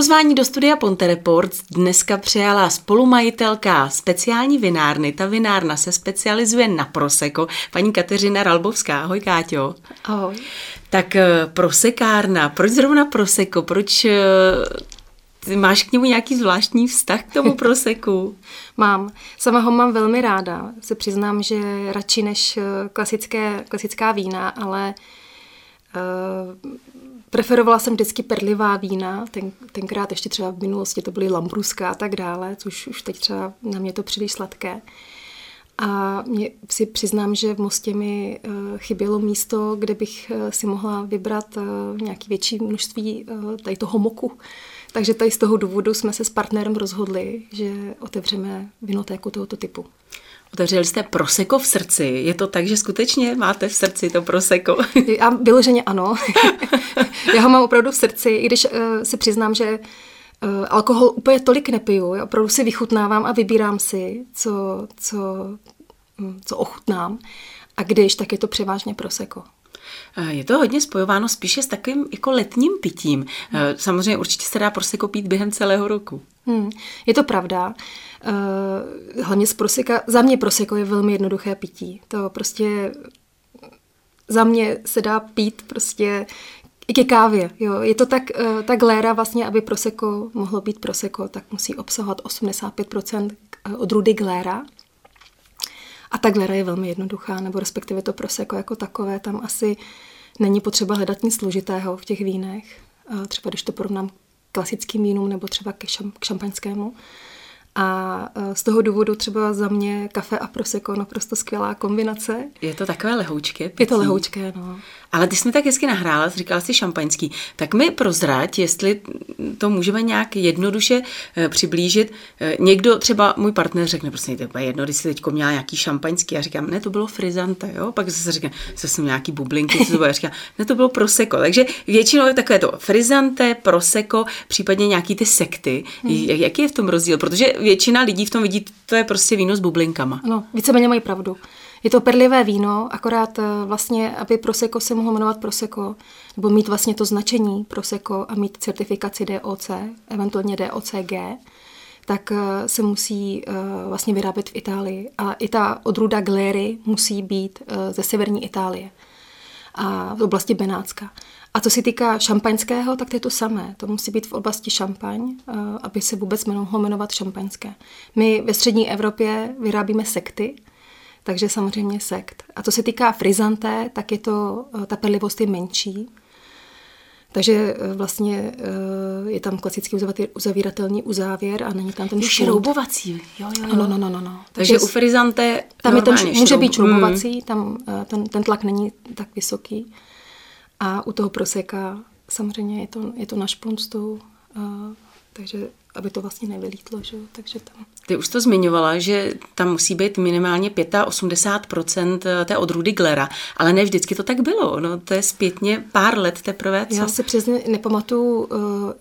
Pozvání do studia Ponte Reports dneska přijala spolumajitelka speciální vinárny. Ta vinárna se specializuje na proseko, paní Kateřina Ralbovská. Ahoj, Káťo. Ahoj. Tak eh, prosekárna, proč zrovna proseko? Proč eh, ty máš k němu nějaký zvláštní vztah k tomu proseku? mám. Sama ho mám velmi ráda. Se přiznám, že radši než eh, klasické, klasická vína, ale uh, preferovala jsem vždycky perlivá vína. Ten, tenkrát ještě třeba v minulosti to byly lambruská a tak dále, což už teď třeba na mě to příliš sladké. A mě si přiznám, že v Mostě mi uh, chybělo místo, kde bych uh, si mohla vybrat uh, nějaký větší množství tady toho moku. Takže tady z toho důvodu jsme se s partnerem rozhodli, že otevřeme vinotéku tohoto typu. Otevřeli jste proseko v srdci. Je to tak, že skutečně máte v srdci to proseko? Já vyloženě ano. Já ho mám opravdu v srdci, i když uh, si přiznám, že uh, alkohol úplně tolik nepiju. Já opravdu si vychutnávám a vybírám si, co, co, hm, co ochutnám. A když, tak je to převážně proseko. Eh, je to hodně spojováno spíše s takovým jako letním pitím. Hmm. Samozřejmě určitě se dá proseko pít během celého roku. Hmm, je to pravda. Uh, hlavně z proseka, za mě proseko je velmi jednoduché pití. To prostě za mě se dá pít prostě i ke kávě. Jo. Je to tak, uh, ta gléra vlastně, aby proseko mohlo být proseko, tak musí obsahovat 85% odrůdy gléra. A ta glera je velmi jednoduchá, nebo respektive to proseko jako takové, tam asi není potřeba hledat nic složitého v těch vínech. Třeba když to porovnám klasickým vínům nebo třeba k, šam, k šampaňskému. A e, z toho důvodu třeba za mě kafe a proseko naprosto skvělá kombinace. Je to takové lehoučké? Pití. Je to lehoučké, no. Ale ty jsi mi tak hezky nahrála, říkala jsi šampaňský. Tak mi prozrať, jestli to můžeme nějak jednoduše e, přiblížit. E, někdo, třeba můj partner řekne, prostě to je jedno, když jsi teď měla nějaký šampaňský. Já říkám, ne, to bylo frizante, jo. Pak zase říkám, že jsem nějaký bublinky, co to bylo. Já říkám, ne, to bylo proseko. Takže většinou je takové to frizante, proseko, případně nějaký ty sekty. Hmm. Jaký je v tom rozdíl? Protože většina lidí v tom vidí, to je prostě víno s bublinkama. No, víceméně mají pravdu. Je to perlivé víno, akorát eh, vlastně, aby Prosecco se mohlo jmenovat Prosecco, nebo mít vlastně to značení Prosecco a mít certifikaci DOC, eventuálně DOCG, tak eh, se musí eh, vlastně vyrábět v Itálii. A i ta odrůda Gléry musí být ze severní Itálie a v oblasti Benátska. A co se týká šampaňského, tak to je to samé. To musí být v oblasti šampaň, eh, aby se vůbec mohlo jmenovat šampaňské. My ve střední Evropě vyrábíme sekty, takže samozřejmě sekt. A co se týká frizanté, tak je to, eh, ta perlivost je menší, takže eh, vlastně je tam klasický uzavíratelný uzávěr a není tam ten šroubovací. Jo, jo, jo. No, no, no, no, no. Takže, Takže u frizanté tam je ten, může být šroubovací, hmm. tam ten, ten tlak není tak vysoký. A u toho proseka samozřejmě je to, je to na špunstu, uh, takže aby to vlastně nevylítlo, že? takže tam. Ty už to zmiňovala, že tam musí být minimálně 85% té odrůdy glera, ale ne vždycky to tak bylo. No, to je zpětně pár let teprve. Co? Já si přesně nepamatuju, uh,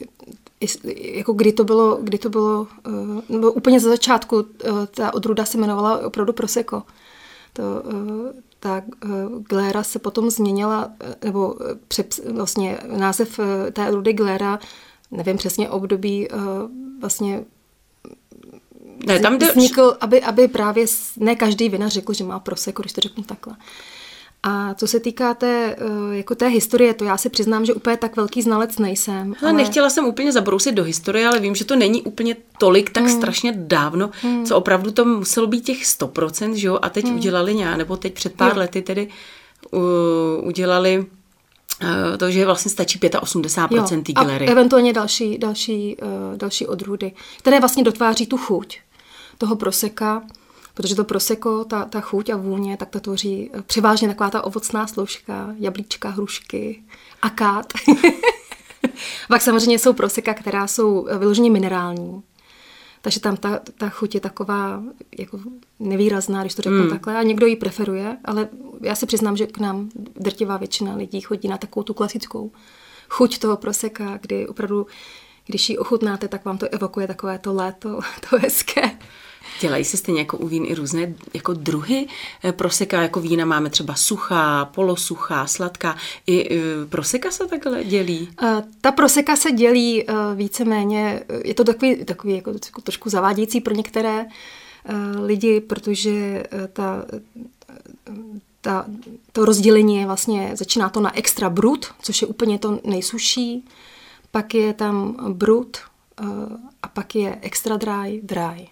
jako kdy to bylo, kdy to bylo, uh, nebo úplně za začátku uh, ta odrůda se jmenovala opravdu Prosecco. To, uh, ta uh, Gléra se potom změnila, nebo přep, vlastně název té odrůdy Gléra, nevím přesně období, vlastně ne, tam vznikl, aby, aby právě ne každý vinař řekl, že má proseko, když to řeknu takhle. A co se týká té, eh, jako té historie, to já si přiznám, že úplně tak velký znalec nejsem. Ale... Nechtěla jsem úplně zabrousit do historie, ale vím, že to není úplně tolik tak hmm. strašně dávno, hmm. co opravdu to muselo být těch 100%, že jo? A teď hmm. udělali nějak, nebo teď před pár jo. lety tedy uh, udělali uh, to, že vlastně stačí 85% té galery. A eventuálně další, další, uh, další odrůdy, které vlastně dotváří tu chuť toho proseka protože to proseko, ta, ta chuť a vůně, tak to tvoří eh, převážně taková ta ovocná složka, jablíčka, hrušky, akát. Pak samozřejmě jsou proseka, která jsou eh, vyloženě minerální. Takže tam ta, ta chuť je taková jako nevýrazná, když to řeknu mm. takhle. A někdo ji preferuje, ale já se přiznám, že k nám drtivá většina lidí chodí na takovou tu klasickou chuť toho proseka, kdy opravdu, když ji ochutnáte, tak vám to evokuje takové to léto, to hezké. Dělají se stejně jako u vín i různé jako druhy eh, proseka, jako vína máme třeba suchá, polosuchá, sladká. I eh, proseka se takhle dělí? Ta proseka se dělí víceméně, je to takový, takový jako trošku zavádějící pro některé lidi, protože ta, ta, to rozdělení je vlastně, začíná to na extra brut, což je úplně to nejsuší, pak je tam brut a pak je extra dry, dry.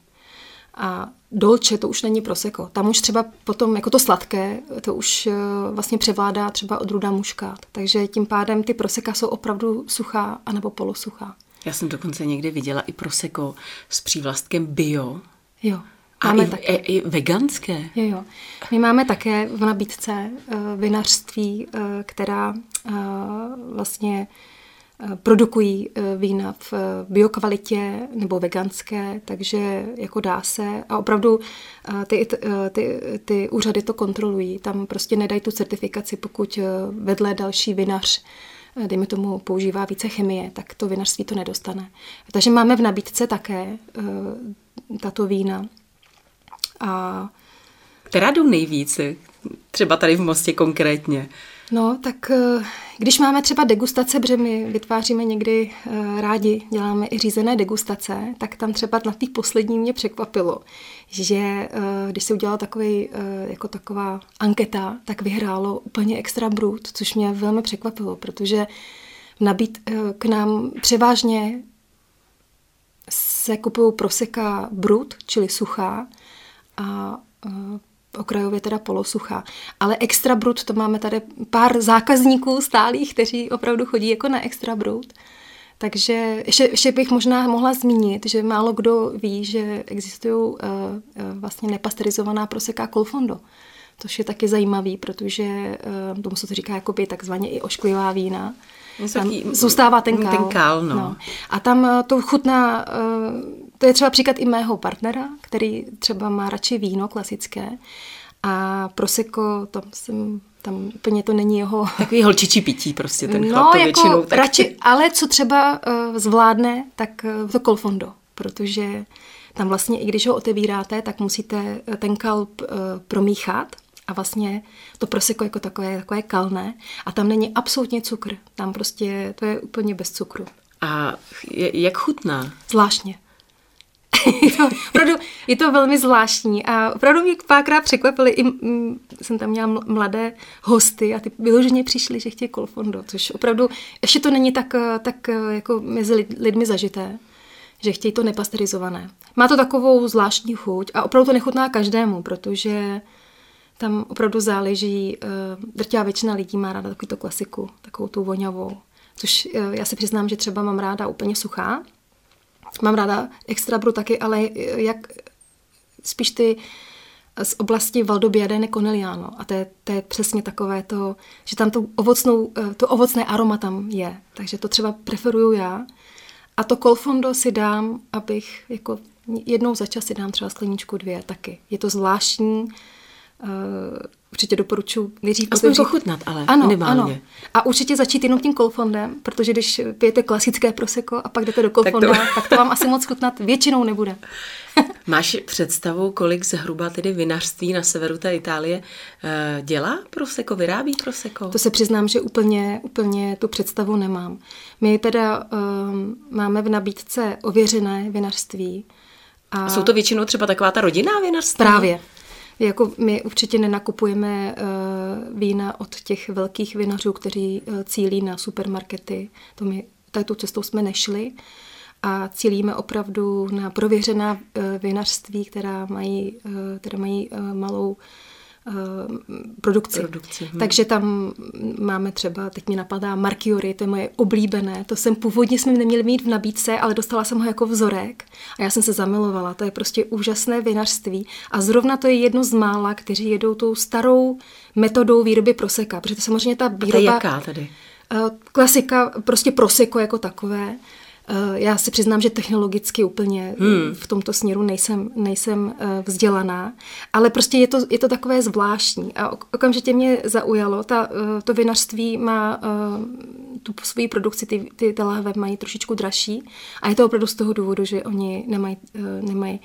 A dolče to už není proseko. Tam už třeba potom jako to sladké, to už eh, vlastně převládá třeba odruda muškát. Takže tím pádem ty proseka jsou opravdu suchá anebo polosuchá. Já jsem dokonce někdy viděla i proseko s přívlastkem bio. Jo. Máme a i, také. i, i veganské. Jo, jo. My máme také v nabídce uh, vinařství, uh, která uh, vlastně Eh, produkují eh, vína v eh, biokvalitě nebo veganské, takže jako dá se a opravdu ty, ty, ty úřady to kontrolují. Tam prostě nedají tu certifikaci, pokud vedle další vinař dejme tomu, používá více chemie, tak to vinařství to nedostane. Takže máme v nabídce také tato vína. A... Která jdou nejvíce? Třeba tady v Mostě konkrétně. No, tak eh, když máme třeba degustace, protože my vytváříme někdy eh, rádi, děláme i řízené degustace, tak tam třeba na té poslední mě překvapilo, že eh, když se udělala takový, jako taková anketa, tak vyhrálo úplně extra brut, což mě velmi překvapilo, protože nabít k nám převážně se kupují proseka brut, čili suchá, a okrajově teda polosuchá. Ale extra brut, to máme tady pár zákazníků stálých, kteří opravdu chodí jako na extra brut. Takže ještě, ještě bych možná mohla zmínit, že málo kdo ví, že existují uh, uh, vlastně nepasterizovaná proseka Colfondo. Což je taky zajímavý, protože uh, tomu se to říká jako by takzvaně i ošklivá vína. Tam zůstává ten kál. Ten kál no. No. A tam to chutná, to je třeba příklad i mého partnera, který třeba má radši víno klasické a proseko, tam jsem tam úplně to není jeho... Takový holčičí pití prostě ten no, chlap to jako většinou. Tak... Radši, ale co třeba uh, zvládne, tak uh, to kolfondo, protože tam vlastně, i když ho otevíráte, tak musíte ten kalb uh, promíchat a vlastně to proseko jako takové, takové kalné a tam není absolutně cukr. Tam prostě to je úplně bez cukru. A je, jak chutná? Zvláštně. to, opravdu, je to velmi zvláštní a opravdu mě párkrát překvapili. I, m, jsem tam měla mladé hosty a ty vyloženě přišli, že chtějí kolfondo, což opravdu ještě to není tak, tak jako mezi lidmi zažité že chtějí to nepasterizované. Má to takovou zvláštní chuť a opravdu to nechutná každému, protože tam opravdu záleží, uh, drtivá většina lidí má ráda takovou klasiku, takovou tu voňavou. Což uh, já si přiznám, že třeba mám ráda úplně suchá, Mám ráda extra brut taky, ale jak spíš ty z oblasti Valdobbiadene Corneliano. A to je, to je přesně takové to, že tam tu ovocnou, to ovocné aroma tam je. Takže to třeba preferuju já. A to kolfondo si dám, abych jako jednou za čas si dám třeba skleničku dvě taky. Je to zvláštní, uh, určitě doporučuji nejdřív Aspoň otevřít. pochutnat, ale ano, minimálně. Ano. A určitě začít jenom tím kolfondem, protože když pijete klasické proseko a pak jdete do kolfonda, tak to, tak to vám asi moc chutnat většinou nebude. Máš představu, kolik zhruba tedy vinařství na severu té Itálie uh, dělá proseko, vyrábí proseko? To se přiznám, že úplně, úplně tu představu nemám. My teda um, máme v nabídce ověřené vinařství. A... a jsou to většinou třeba taková ta rodinná vinařství? Právě. Jako my určitě nenakupujeme uh, vína od těch velkých vinařů, kteří uh, cílí na supermarkety. To my tu cestou jsme nešli a cílíme opravdu na prověřená uh, vinařství, která mají, která mají malou Eh, produkci. produkci hm. Takže tam máme třeba, teď mi napadá Markiori, to je moje oblíbené, to jsem původně jsme neměli mít v nabídce, ale dostala jsem ho jako vzorek a já jsem se zamilovala, to je prostě úžasné vinařství a zrovna to je jedno z mála, kteří jedou tou starou metodou výroby proseka, protože to samozřejmě ta výroba... A to je jaká tady? Eh, klasika, prostě proseko jako takové, Eh, já si přiznám, že technologicky úplně hmm. v tomto směru nejsem, nejsem eh, vzdělaná, ale prostě je to, je to takové zvláštní a okamžitě mě zaujalo. Ta, eh, to vinařství má tu svoji produkci, ty, ty, ty lahve mají trošičku dražší a je to opravdu z toho důvodu, že oni nemají, nemají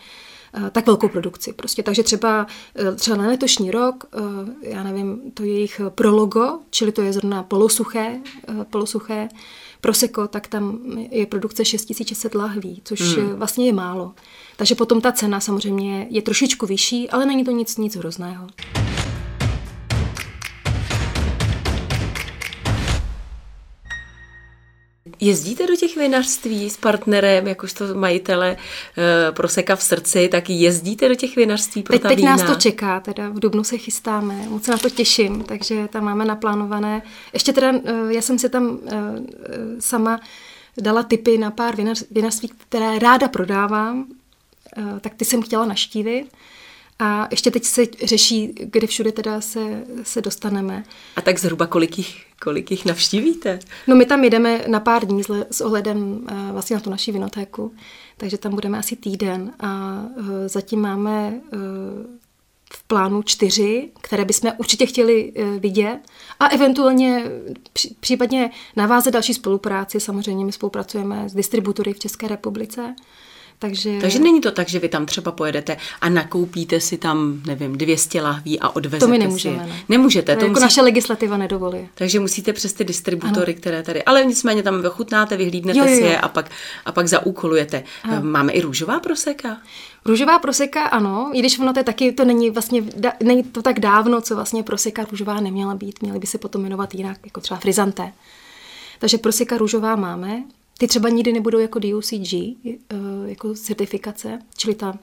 tak velkou produkci. Prostě. Takže třeba, třeba na letošní rok, já nevím, to jejich prologo, čili to je zrovna polosuché, polosuché proseko, tak tam je produkce 6600 lahví, což hmm. vlastně je málo. Takže potom ta cena samozřejmě je trošičku vyšší, ale není to nic, nic hrozného. Jezdíte do těch vinařství s partnerem, jakožto majitele e, Proseka v srdci, tak jezdíte do těch vinařství pro teď, ta teď vína? nás to čeká, teda v Dubnu se chystáme, moc se na to těším, takže tam máme naplánované. Ještě teda, e, já jsem si tam e, sama dala tipy na pár vinařství, které ráda prodávám, tak ty jsem chtěla naštívit. A ještě teď se řeší, kde všude teda se, se dostaneme. A tak zhruba kolik jich, kolik jich navštívíte? No my tam jedeme na pár dní s ohledem uh, vlastně na tu naší vinotéku, takže tam budeme asi týden a uh, zatím máme uh, v plánu čtyři, které bychom určitě chtěli vidět a eventuálně případně navázat další spolupráci. Samozřejmě my spolupracujeme s distributory v České republice, takže... Takže není to tak, že vy tam třeba pojedete a nakoupíte si tam, nevím, 200 lahví a odvezete To my nemůžeme. Si je. Ne. Nemůžete. To, to jako musí... naše legislativa nedovolí. Takže musíte přes ty distributory, ano. které tady... Ale nicméně tam vychutnáte, vyhlídnete jo, jo, jo. si je a pak, a pak zaúkolujete. Ano. Máme i růžová proseka? Růžová proseka, ano, i když ono to je taky, to není vlastně, da, není to tak dávno, co vlastně proseka růžová neměla být, měly by se potom jmenovat jinak, jako třeba frizanté. Takže proseka růžová máme, ty třeba nikdy nebudou jako DOCG, eh, jako certifikace, čili ta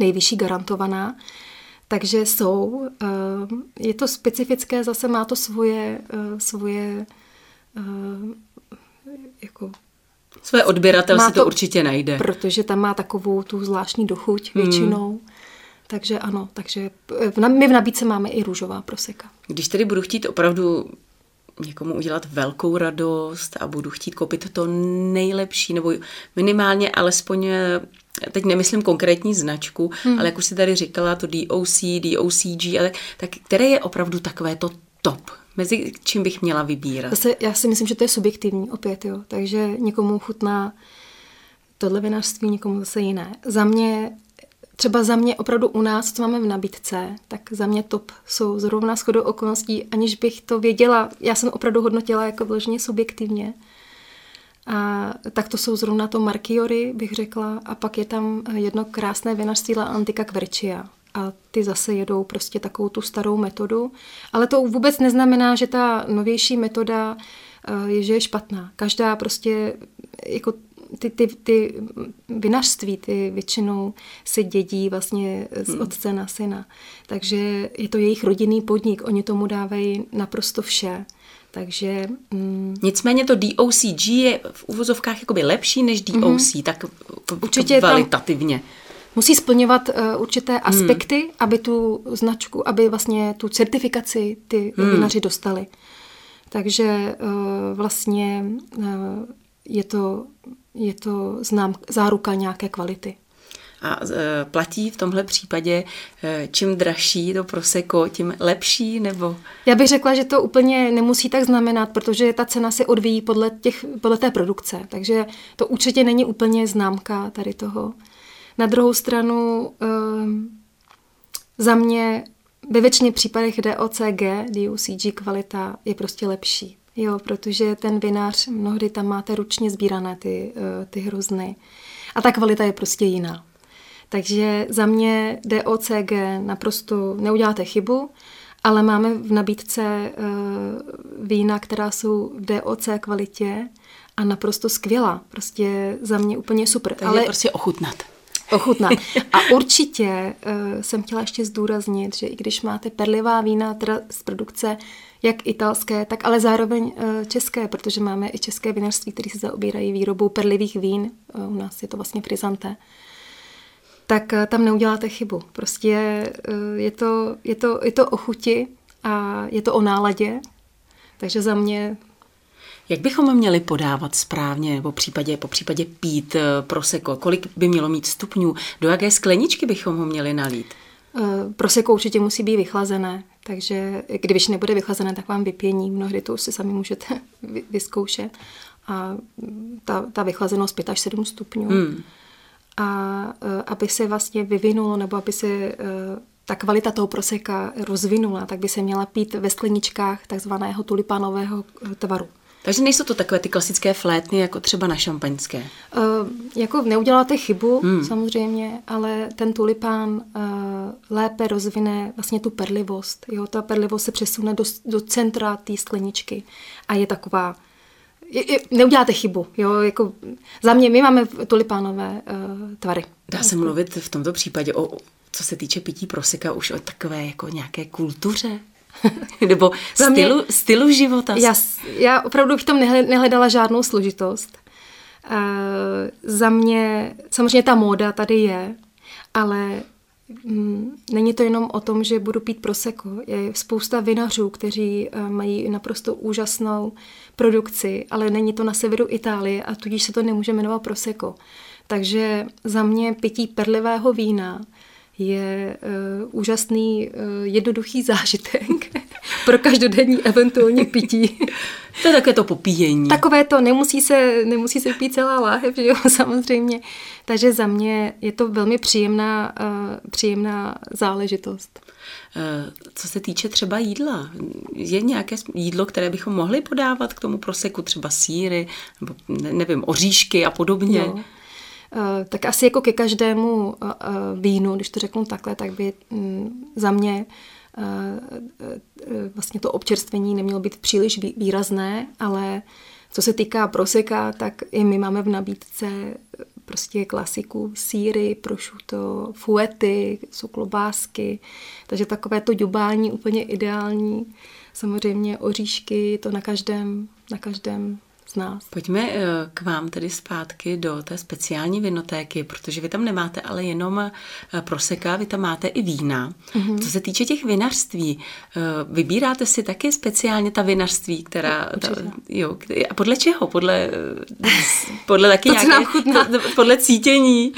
nejvyšší garantovaná. Takže jsou, eh, je to specifické, zase má to svoje, eh, svoje jako Své odběratel si to, to určitě najde. Protože tam má takovou tu zvláštní dochuť hmm. většinou. Hmm. Takže ano, takže my v nabídce máme i růžová proseka. Když tedy budu chtít opravdu někomu udělat velkou radost a budu chtít koupit to nejlepší, nebo minimálně alespoň, eh, teď nemyslím konkrétní značku, hmm. ale jak už si tady říkala, to DOC, DOCG, ale tak které je opravdu takové to top? Mezi čím bych měla vybírat? Zase, já si myslím, že to je subjektivní opět, jo. Takže někomu chutná tohle vinařství, někomu zase jiné. Za mě třeba za mě opravdu u nás, co máme v nabídce, tak za mě top jsou zrovna shodou okolností, aniž bych to věděla. Já jsem opravdu hodnotila jako vložně subjektivně. A tak to jsou zrovna to Marchiory, bych řekla, a pak je tam jedno krásné vinařství La Antica Quercia. A ty zase jedou prostě takovou tu starou metodu. Ale to vůbec neznamená, že ta novější metoda eh, je, že je špatná. Každá prostě jako ty, ty, ty vinařství, ty většinou se dědí vlastně z hmm. otce na syna. Takže je to jejich rodinný podnik, oni tomu dávají naprosto vše. Takže... Mm, Nicméně to DOCG je v uvozovkách jakoby lepší než DOC, mm, tak určitě kvalitativně. Musí splňovat uh, určité hmm. aspekty, hmm. aby tu značku, aby vlastně tu certifikaci ty hmm. vinaři dostali. Takže uh, vlastně uh, je to je to znám, záruka nějaké kvality. A e, platí v tomhle případě, e, čím dražší to proseko, tím lepší, nebo? Já bych řekla, že to úplně nemusí tak znamenat, protože ta cena se odvíjí podle, těch, podle té produkce, takže to určitě není úplně známka tady toho. Na druhou stranu e, za mě ve většině případech DOCG, DUCG kvalita je prostě lepší. Jo, protože ten vinář, mnohdy tam máte ručně sbírané ty, eh, ty hrozny. A ta kvalita je prostě jiná. Takže za mě DOCG naprosto neuděláte chybu, ale máme v nabídce eh, vína, která jsou v DOC kvalitě a naprosto skvělá. Prostě za mě úplně super. Takže ale prostě ochutnat. Ochutnat. A určitě uh, jsem chtěla ještě zdůraznit, že i když máte perlivá vína teda z produkce jak italské, tak ale zároveň uh, české, protože máme i české vinařství, které se zaobírají výrobou perlivých vín, uh, u nás je to vlastně frizanté, tak uh, tam neuděláte chybu. Prostě je, to, je, to, je to o chuti a je to o náladě, takže za mě jak bychom měli podávat správně, nebo případě, po případě pít proseko? Kolik by mělo mít stupňů? Do jaké skleničky bychom ho měli nalít? Proseko určitě musí být vychlazené, takže když nebude vychlazené, tak vám vypění. Mnohdy to už si sami můžete vyzkoušet. A ta, ta vychlazenost 5 až 7 stupňů. Hmm. a uh, aby se vlastně vyvinulo, nebo aby se uh, ta kvalita toho proseka rozvinula, tak by se měla pít ve skleničkách takzvaného tulipánového tvaru. Takže nejsou to takové ty klasické flétny, jako třeba na šampaňské? Uh, jako neuděláte chybu, hmm. samozřejmě, ale ten tulipán uh, lépe rozvine vlastně tu perlivost. Jo? Ta perlivost se přesune do, do centra té skleničky a je taková je, je, neuděláte chybu. Jo? Jako, za mě, my máme tulipánové uh, tvary. Dá se mluvit v tomto případě o, co se týče pití proseka, už o takové jako nějaké kultuře? Nebo stylu, mě, stylu života? Já, já opravdu v tom nehledala žádnou složitost. Uh, za mě, samozřejmě ta móda tady je, ale mm, není to jenom o tom, že budu pít proseko. Je spousta vinařů, kteří uh, mají naprosto úžasnou produkci, ale není to na severu Itálie a tudíž se to nemůže jmenovat proseko. Takže za mě pití perlivého vína je uh, úžasný, uh, jednoduchý zážitek pro každodenní eventuální pití. To je také to popíjení. Takové to, nemusí se, nemusí se pít celá láhev, že jo, samozřejmě. Takže za mě je to velmi příjemná, uh, příjemná záležitost. Co se týče třeba jídla, je nějaké jídlo, které bychom mohli podávat k tomu proseku, třeba síry, nebo nevím, oříšky a podobně? Jo. Eh, tak asi jako ke každému eh, eh, vínu, když to řeknu takhle, tak by mm, za mě vlastně to občerstvení nemělo být příliš výrazné, ale co se týká proseka, tak i my máme v nabídce prostě klasiku, síry, prošuto, fuety, jsou klobásky, takže takové to dubání úplně ideální. Samozřejmě oříšky, to na každém, na každém nás. Pojďme eh, k vám tedy zpátky do té speciální vinotéky, protože vy tam nemáte ale jenom eh, proseka, vy tam máte i vína. Mm-hmm. Co se týče těch vinařství, eh, vybíráte si taky speciálně ta vinařství, která... Ta, jo, a podle čeho? Podle, podle taky to, nějaké, podle cítění?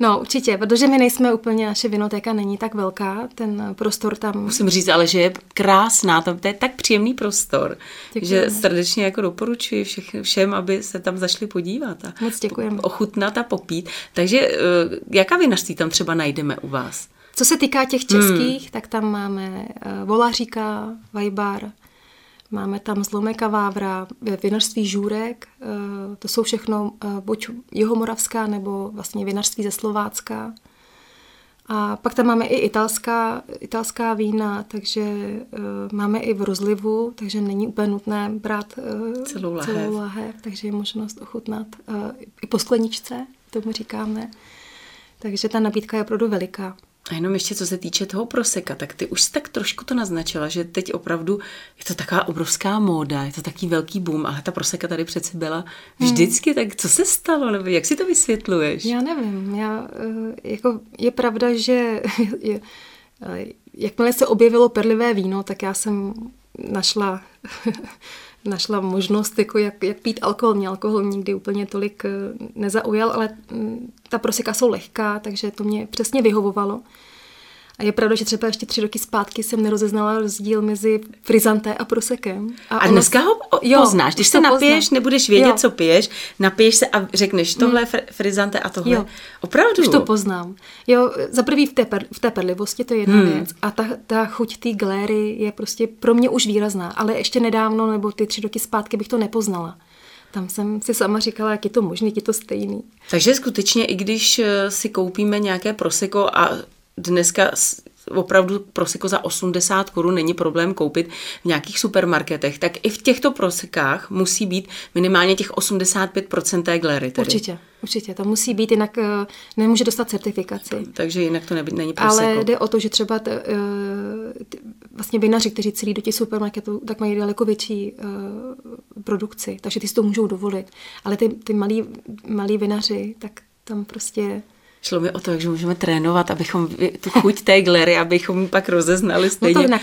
No, určitě, protože my nejsme úplně, naše vinotéka není tak velká, ten prostor tam... Musím říct, ale že je krásná, to, to je tak příjemný prostor, Děkuji. že srdečně jako doporučuji všech, všem, aby se tam zašli podívat a Moc děkujeme. ochutnat a popít. Takže eh, jaká vinařství tam třeba najdeme u vás? Co se týká těch českých, hmm. tak tam máme eh, Volaříka, Vajbar, máme tam Zlomeka Vávra, vinařství Žůrek, eh, to jsou všechno buď jihomoravská nebo vlastně vinařství ze Slovácka. A pak tam máme i italská, italská vína, takže uh, máme i v rozlivu, takže není úplně nutné brát uh, celou, lahev. celou lahev, takže je možnost ochutnat uh, i po skleničce, tomu říkáme. Takže ta nabídka je opravdu veliká. A jenom ještě co se týče toho proseka, tak ty už tak trošku to naznačila, že teď opravdu je to taková obrovská móda, je to taký velký boom, ale ta proseka tady přece byla vždycky, hmm. tak co se stalo, nebo jak si to vysvětluješ? Já nevím, já, eh, jako je pravda, že je, eh, jakmile se objevilo perlivé víno, tak já jsem našla našla možnost, jako jak, jak pít alkohol. Mě alkohol nikdy úplně tolik eh, nezaujal, ale mm, ta proseka jsou lehká, takže to mě přesně vyhovovalo. A je pravda, že třeba ještě tři roky zpátky jsem nerozeznala rozdíl mezi frizanté a prosekem. A, a dneska ho jo, poznáš. Když se napiješ, poznám. nebudeš vědět, jo. co piješ, napiješ se a řekneš, tohle je frizante a tohle. Jo. Opravdu? Už to poznám. Jo, za prvý v té, per, v té perlivosti, to je jedna hmm. věc. A ta, ta chuť té gléry je prostě pro mě už výrazná. Ale ještě nedávno, nebo ty tři roky zpátky bych to nepoznala. Tam jsem si sama říkala, jak je to možné, je to stejný. Takže skutečně, i když eh, si koupíme nějaké proseko a dneska opravdu proseko za 80 korun není problém koupit v nějakých supermarketech, tak i v těchto prosekách musí být minimálně těch 85% té glery. Tedy. Určitě, určitě. To musí být, jinak uh, nemůže dostat certifikaci. Takže jinak to není proseko. Ale jde o to, že třeba t, uh, t, vlastně vinaři, kteří celý do těch supermarketů, tak mají daleko větší uh, produkci, takže ty si to můžou dovolit. Ale ty, ty malí, malí vinaři, tak tam prostě Šlo mi o to, že můžeme trénovat, abychom tu chuť té glery, abychom pak rozeznali stejně. No to na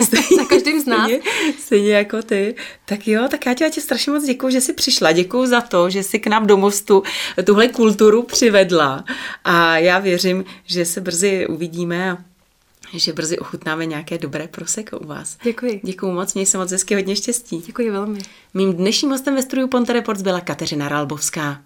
stejně, na každým z nás. Stejně, stejně jako ty. Tak jo, tak já ti, já ti strašně moc děkuji, že jsi přišla. Děkuji za to, že jsi k nám do mostu tuhle kulturu přivedla. A já věřím, že se brzy uvidíme a že brzy ochutnáme nějaké dobré proseko u vás. Děkuji. Děkuji moc, měj se moc hezky, hodně štěstí. Děkuji velmi. Mým dnešním hostem ve studiu Ponte Reports byla Kateřina Ralbovská.